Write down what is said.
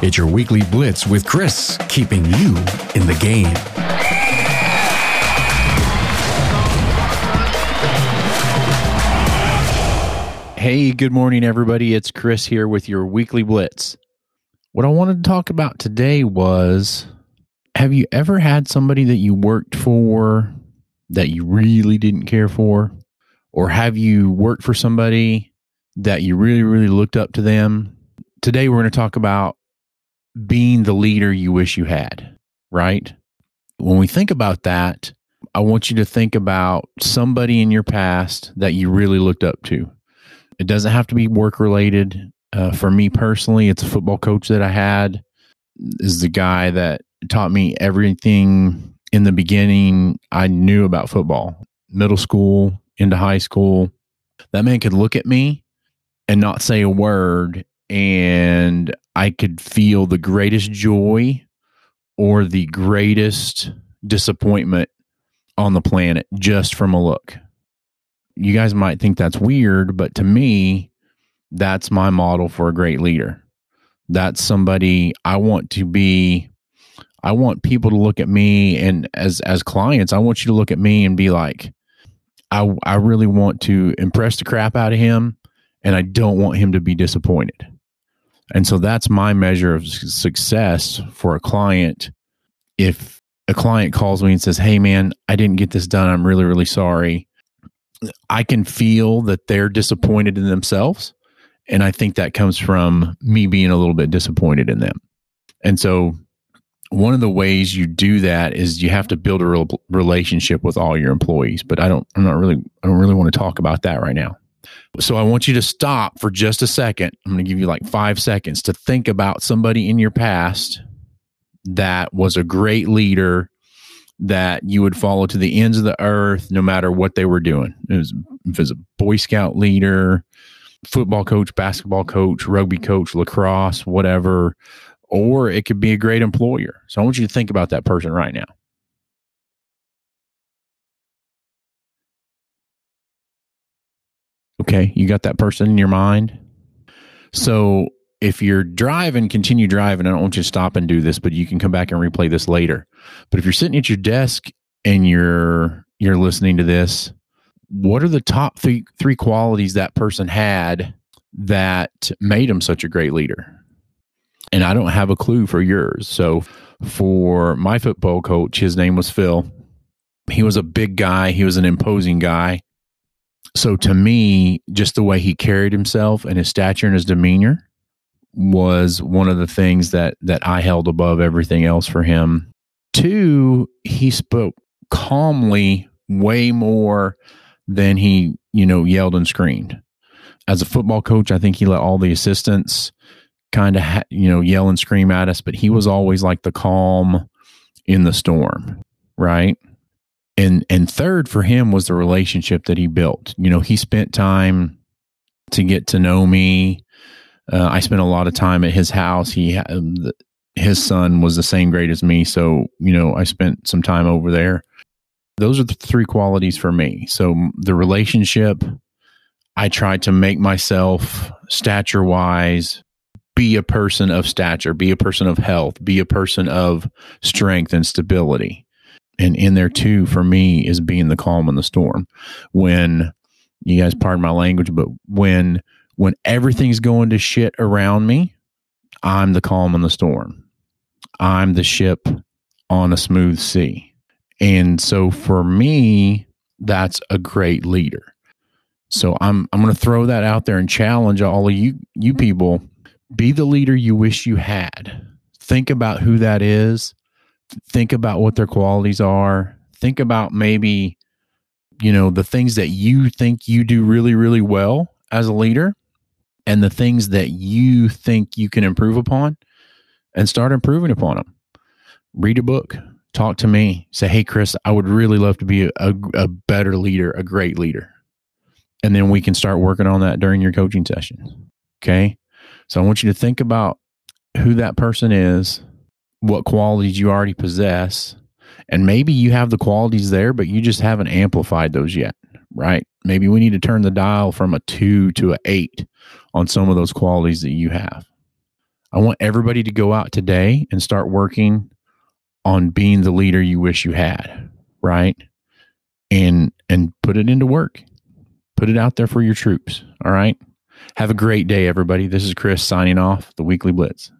It's your weekly blitz with Chris, keeping you in the game. Hey, good morning, everybody. It's Chris here with your weekly blitz. What I wanted to talk about today was have you ever had somebody that you worked for that you really didn't care for? Or have you worked for somebody that you really, really looked up to them? Today, we're going to talk about being the leader you wish you had, right? When we think about that, I want you to think about somebody in your past that you really looked up to. It doesn't have to be work related. Uh, for me personally, it's a football coach that I had. Is the guy that taught me everything in the beginning I knew about football, middle school into high school. That man could look at me and not say a word, and I could feel the greatest joy or the greatest disappointment on the planet just from a look. You guys might think that's weird, but to me, that's my model for a great leader. That's somebody I want to be I want people to look at me and as as clients, I want you to look at me and be like I I really want to impress the crap out of him and I don't want him to be disappointed. And so that's my measure of success for a client if a client calls me and says, "Hey man, I didn't get this done. I'm really really sorry." I can feel that they're disappointed in themselves and I think that comes from me being a little bit disappointed in them. And so one of the ways you do that is you have to build a real relationship with all your employees, but I don't I'm not really I don't really want to talk about that right now. So I want you to stop for just a second. I'm going to give you like 5 seconds to think about somebody in your past that was a great leader that you would follow to the ends of the earth no matter what they were doing. It was it was a boy scout leader, football coach, basketball coach, rugby coach, lacrosse, whatever, or it could be a great employer. So I want you to think about that person right now. Okay, you got that person in your mind? So if you're driving, continue driving. I don't want you to stop and do this, but you can come back and replay this later. But if you're sitting at your desk and you're you're listening to this, what are the top three three qualities that person had that made him such a great leader? And I don't have a clue for yours. So for my football coach, his name was Phil. He was a big guy, he was an imposing guy. So to me, just the way he carried himself and his stature and his demeanor was one of the things that that I held above everything else for him. Two, he spoke calmly way more than he, you know, yelled and screamed. As a football coach, I think he let all the assistants kind of, ha- you know, yell and scream at us, but he was always like the calm in the storm, right? And and third for him was the relationship that he built. You know, he spent time to get to know me. Uh, I spent a lot of time at his house. He um, his son was the same grade as me, so you know I spent some time over there. Those are the three qualities for me. So the relationship, I tried to make myself stature wise be a person of stature, be a person of health, be a person of strength and stability. And in there too, for me, is being the calm in the storm. When you guys pardon my language, but when when everything's going to shit around me, I'm the calm in the storm. I'm the ship on a smooth sea. And so for me, that's a great leader. So I'm I'm going to throw that out there and challenge all of you you people be the leader you wish you had. Think about who that is. Think about what their qualities are. Think about maybe you know the things that you think you do really really well as a leader and the things that you think you can improve upon and start improving upon them. Read a book, talk to me. Say, hey, Chris, I would really love to be a, a, better leader, a great leader. And then we can start working on that during your coaching session. Okay. So I want you to think about who that person is, what qualities you already possess. And maybe you have the qualities there, but you just haven't amplified those yet, right? Maybe we need to turn the dial from a two to a eight on some of those qualities that you have. I want everybody to go out today and start working on being the leader you wish you had, right? And and put it into work. Put it out there for your troops. All right. Have a great day, everybody. This is Chris signing off, the Weekly Blitz.